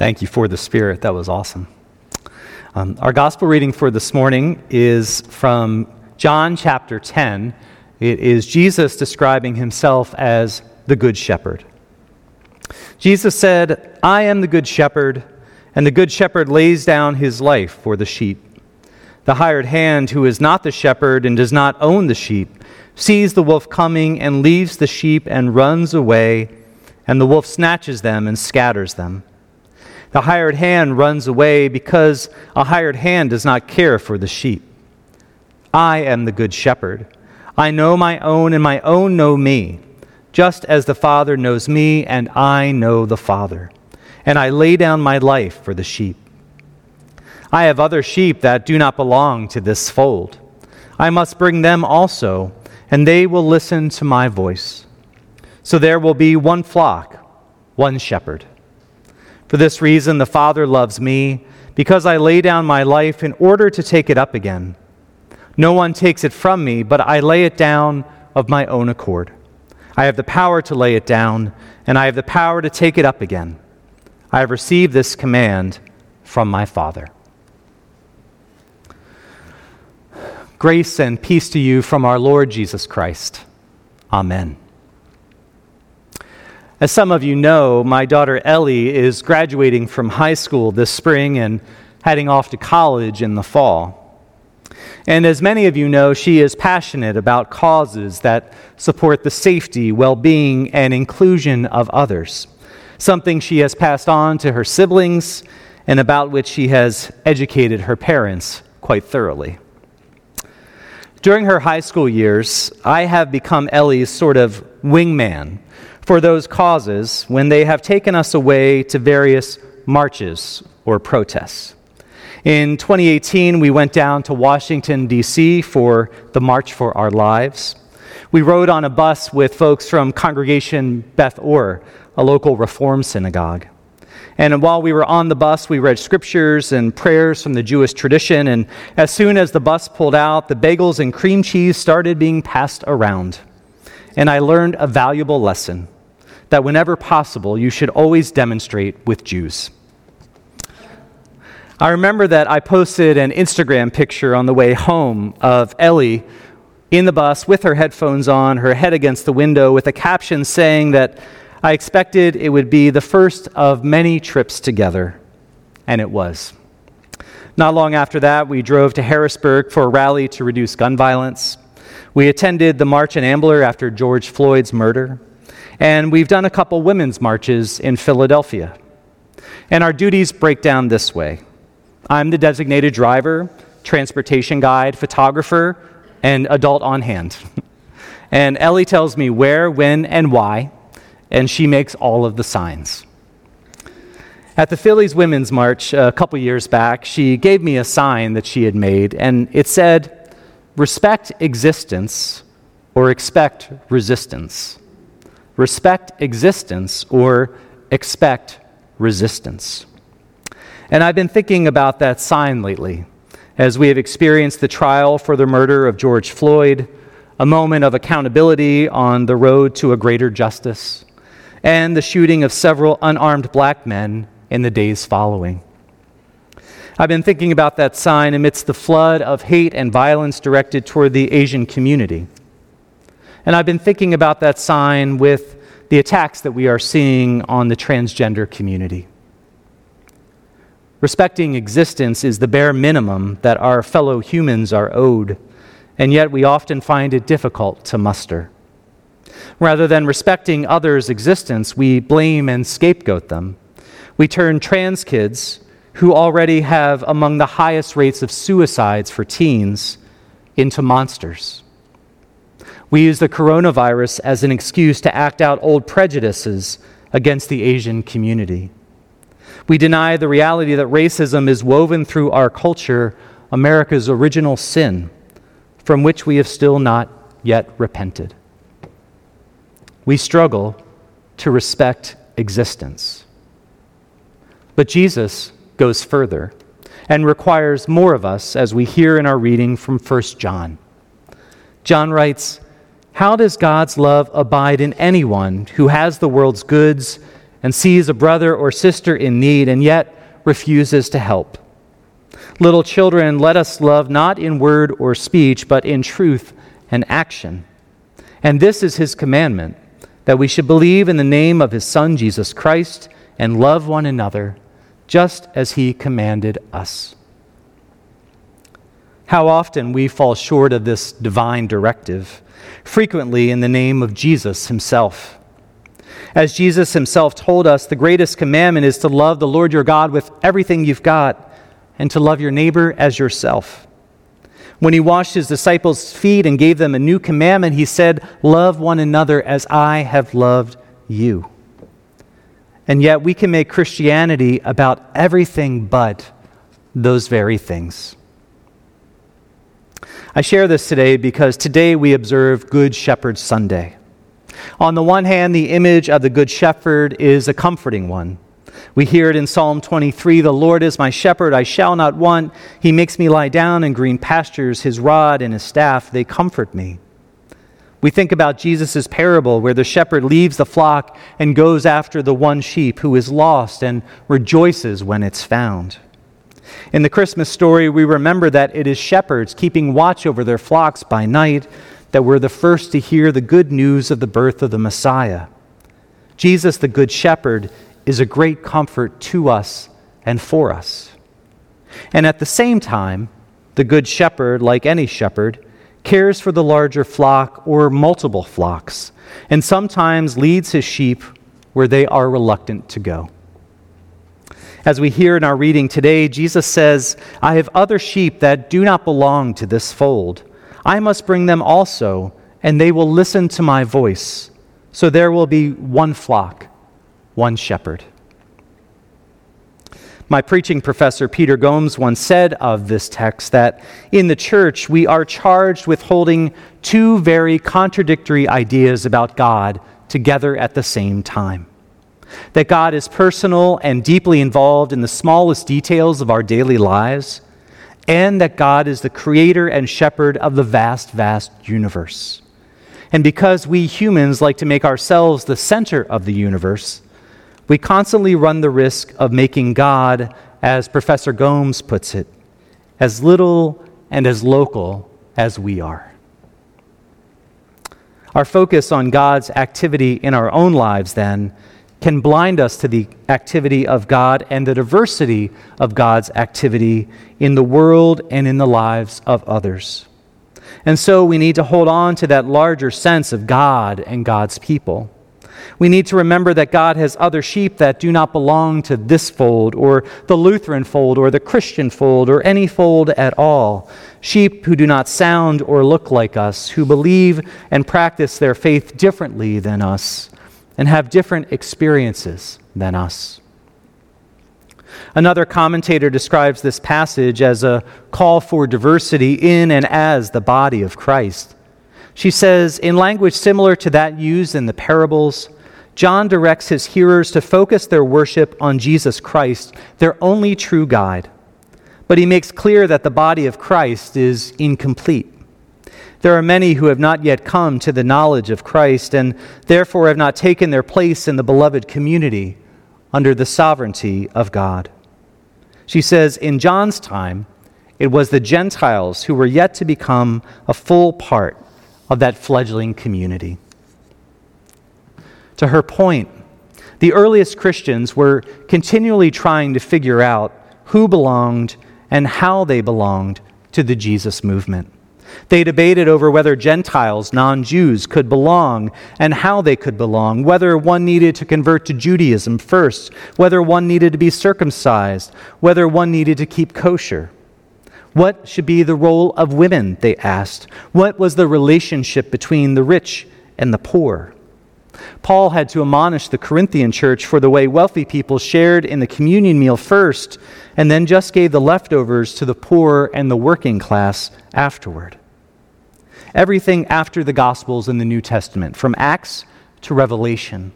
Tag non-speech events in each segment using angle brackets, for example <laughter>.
Thank you for the Spirit. That was awesome. Um, our gospel reading for this morning is from John chapter 10. It is Jesus describing himself as the Good Shepherd. Jesus said, I am the Good Shepherd, and the Good Shepherd lays down his life for the sheep. The hired hand, who is not the shepherd and does not own the sheep, sees the wolf coming and leaves the sheep and runs away, and the wolf snatches them and scatters them. The hired hand runs away because a hired hand does not care for the sheep. I am the good shepherd. I know my own, and my own know me, just as the Father knows me, and I know the Father. And I lay down my life for the sheep. I have other sheep that do not belong to this fold. I must bring them also, and they will listen to my voice. So there will be one flock, one shepherd. For this reason, the Father loves me, because I lay down my life in order to take it up again. No one takes it from me, but I lay it down of my own accord. I have the power to lay it down, and I have the power to take it up again. I have received this command from my Father. Grace and peace to you from our Lord Jesus Christ. Amen. As some of you know, my daughter Ellie is graduating from high school this spring and heading off to college in the fall. And as many of you know, she is passionate about causes that support the safety, well being, and inclusion of others, something she has passed on to her siblings and about which she has educated her parents quite thoroughly. During her high school years, I have become Ellie's sort of wingman for those causes when they have taken us away to various marches or protests. In 2018, we went down to Washington, D.C. for the March for Our Lives. We rode on a bus with folks from Congregation Beth Or, a local Reform synagogue. And while we were on the bus, we read scriptures and prayers from the Jewish tradition. And as soon as the bus pulled out, the bagels and cream cheese started being passed around and I learned a valuable lesson that whenever possible, you should always demonstrate with Jews. I remember that I posted an Instagram picture on the way home of Ellie in the bus with her headphones on, her head against the window, with a caption saying that I expected it would be the first of many trips together, and it was. Not long after that, we drove to Harrisburg for a rally to reduce gun violence. We attended the March in Ambler after George Floyd's murder, and we've done a couple women's marches in Philadelphia. And our duties break down this way I'm the designated driver, transportation guide, photographer, and adult on hand. <laughs> and Ellie tells me where, when, and why, and she makes all of the signs. At the Phillies Women's March a couple years back, she gave me a sign that she had made, and it said, Respect existence or expect resistance. Respect existence or expect resistance. And I've been thinking about that sign lately as we have experienced the trial for the murder of George Floyd, a moment of accountability on the road to a greater justice, and the shooting of several unarmed black men in the days following. I've been thinking about that sign amidst the flood of hate and violence directed toward the Asian community. And I've been thinking about that sign with the attacks that we are seeing on the transgender community. Respecting existence is the bare minimum that our fellow humans are owed, and yet we often find it difficult to muster. Rather than respecting others' existence, we blame and scapegoat them. We turn trans kids who already have among the highest rates of suicides for teens into monsters. We use the coronavirus as an excuse to act out old prejudices against the Asian community. We deny the reality that racism is woven through our culture, America's original sin, from which we have still not yet repented. We struggle to respect existence. But Jesus goes further and requires more of us, as we hear in our reading from 1 John. John writes, How does God's love abide in anyone who has the world's goods and sees a brother or sister in need and yet refuses to help. Little children, let us love not in word or speech, but in truth and action. And this is his commandment that we should believe in the name of his Son, Jesus Christ, and love one another, just as he commanded us. How often we fall short of this divine directive, frequently in the name of Jesus himself. As Jesus himself told us, the greatest commandment is to love the Lord your God with everything you've got and to love your neighbor as yourself. When he washed his disciples' feet and gave them a new commandment, he said, Love one another as I have loved you. And yet we can make Christianity about everything but those very things. I share this today because today we observe Good Shepherd Sunday. On the one hand, the image of the Good Shepherd is a comforting one. We hear it in Psalm 23 The Lord is my shepherd, I shall not want. He makes me lie down in green pastures. His rod and his staff, they comfort me. We think about Jesus' parable where the shepherd leaves the flock and goes after the one sheep who is lost and rejoices when it's found. In the Christmas story, we remember that it is shepherds keeping watch over their flocks by night that were the first to hear the good news of the birth of the Messiah. Jesus, the Good Shepherd, is a great comfort to us and for us. And at the same time, the Good Shepherd, like any shepherd, cares for the larger flock or multiple flocks, and sometimes leads his sheep where they are reluctant to go. As we hear in our reading today, Jesus says, I have other sheep that do not belong to this fold. I must bring them also, and they will listen to my voice. So there will be one flock one shepherd. My preaching professor, Peter Gomes, once said of this text that in the church we are charged with holding two very contradictory ideas about God together at the same time. That God is personal and deeply involved in the smallest details of our daily lives, and that God is the creator and shepherd of the vast, vast universe. And because we humans like to make ourselves the center of the universe, we constantly run the risk of making God, as Professor Gomes puts it, as little and as local as we are. Our focus on God's activity in our own lives, then, can blind us to the activity of God and the diversity of God's activity in the world and in the lives of others. And so we need to hold on to that larger sense of God and God's people. We need to remember that God has other sheep that do not belong to this fold, or the Lutheran fold, or the Christian fold, or any fold at all. Sheep who do not sound or look like us, who believe and practice their faith differently than us, and have different experiences than us. Another commentator describes this passage as a call for diversity in and as the body of Christ. She says, in language similar to that used in the parables, John directs his hearers to focus their worship on Jesus Christ, their only true guide. But he makes clear that the body of Christ is incomplete. There are many who have not yet come to the knowledge of Christ and therefore have not taken their place in the beloved community under the sovereignty of God. She says, in John's time, it was the Gentiles who were yet to become a full part of that fledgling community. To her point, the earliest Christians were continually trying to figure out who belonged and how they belonged to the Jesus movement. They debated over whether Gentiles, non Jews, could belong and how they could belong, whether one needed to convert to Judaism first, whether one needed to be circumcised, whether one needed to keep kosher. What should be the role of women, they asked. What was the relationship between the rich and the poor? Paul had to admonish the Corinthian church for the way wealthy people shared in the communion meal first and then just gave the leftovers to the poor and the working class afterward. Everything after the Gospels in the New Testament, from Acts to Revelation,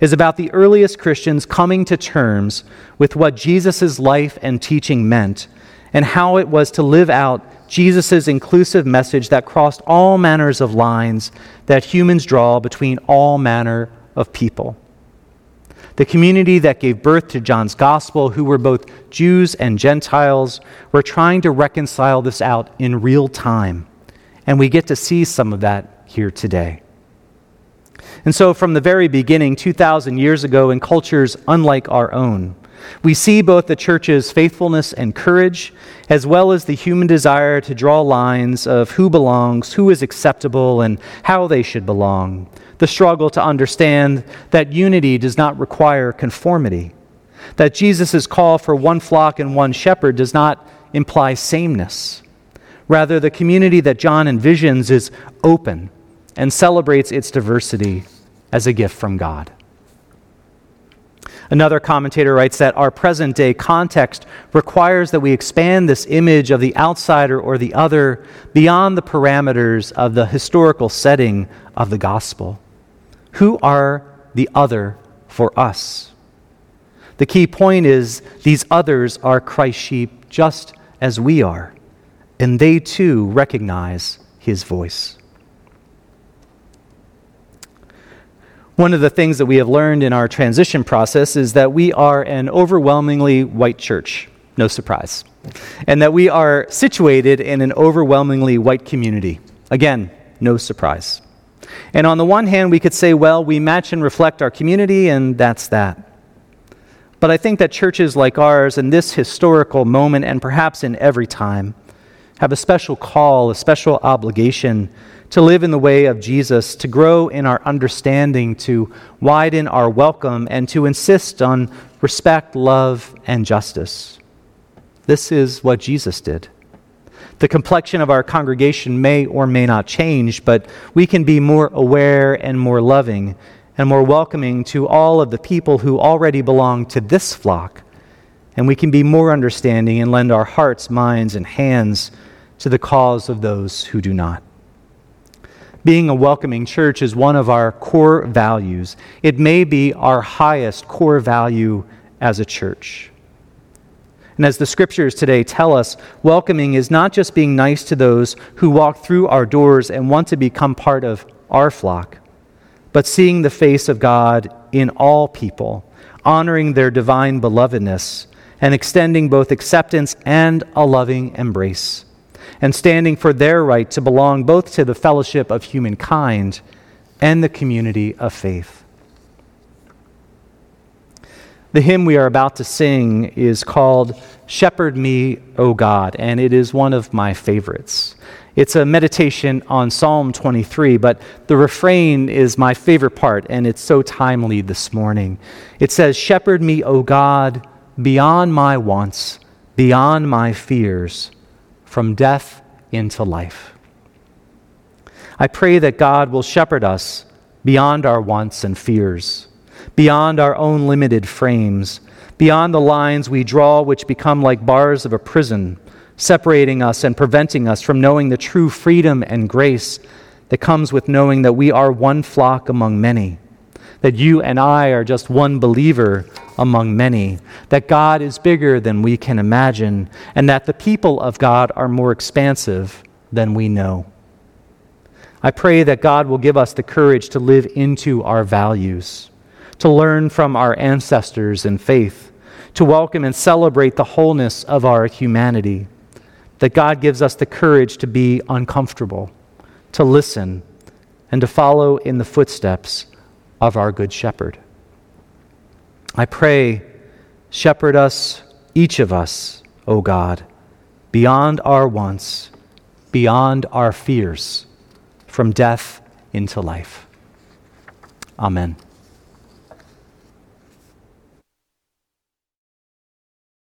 is about the earliest Christians coming to terms with what Jesus' life and teaching meant and how it was to live out Jesus' inclusive message that crossed all manners of lines that humans draw between all manner of people. the community that gave birth to John's gospel, who were both Jews and Gentiles, were trying to reconcile this out in real time. And we get to see some of that here today. And so, from the very beginning, 2,000 years ago, in cultures unlike our own, we see both the church's faithfulness and courage, as well as the human desire to draw lines of who belongs, who is acceptable, and how they should belong. The struggle to understand that unity does not require conformity, that Jesus' call for one flock and one shepherd does not imply sameness. Rather, the community that John envisions is open and celebrates its diversity as a gift from God. Another commentator writes that our present day context requires that we expand this image of the outsider or the other beyond the parameters of the historical setting of the gospel. Who are the other for us? The key point is these others are Christ's sheep just as we are, and they too recognize his voice. One of the things that we have learned in our transition process is that we are an overwhelmingly white church, no surprise, and that we are situated in an overwhelmingly white community. Again, no surprise. And on the one hand, we could say, well, we match and reflect our community, and that's that. But I think that churches like ours, in this historical moment, and perhaps in every time, have a special call, a special obligation to live in the way of Jesus, to grow in our understanding, to widen our welcome, and to insist on respect, love, and justice. This is what Jesus did. The complexion of our congregation may or may not change, but we can be more aware and more loving and more welcoming to all of the people who already belong to this flock. And we can be more understanding and lend our hearts, minds, and hands to the cause of those who do not. Being a welcoming church is one of our core values. It may be our highest core value as a church. And as the scriptures today tell us, welcoming is not just being nice to those who walk through our doors and want to become part of our flock, but seeing the face of God in all people, honoring their divine belovedness, and extending both acceptance and a loving embrace and standing for their right to belong both to the fellowship of humankind and the community of faith. The hymn we are about to sing is called Shepherd Me, O God, and it is one of my favorites. It's a meditation on Psalm 23, but the refrain is my favorite part, and it's so timely this morning. It says, Shepherd me, O God, beyond my wants, beyond my fears from death into life. I pray that God will shepherd us beyond our wants and fears, beyond our own limited frames, beyond the lines we draw, which become like bars of a prison, separating us and preventing us from knowing the true freedom and grace that comes with knowing that we are one flock among many that you and I are just one believer among many, that God is bigger than we can imagine, and that the people of God are more expansive than we know. I pray that God will give us the courage to live into our values, to learn from our ancestors in faith, to welcome and celebrate the wholeness of our humanity, that God gives us the courage to be uncomfortable, to listen, and to follow in the footsteps of our Good Shepherd. I pray, shepherd us, each of us, O God, beyond our wants, beyond our fears, from death into life. Amen.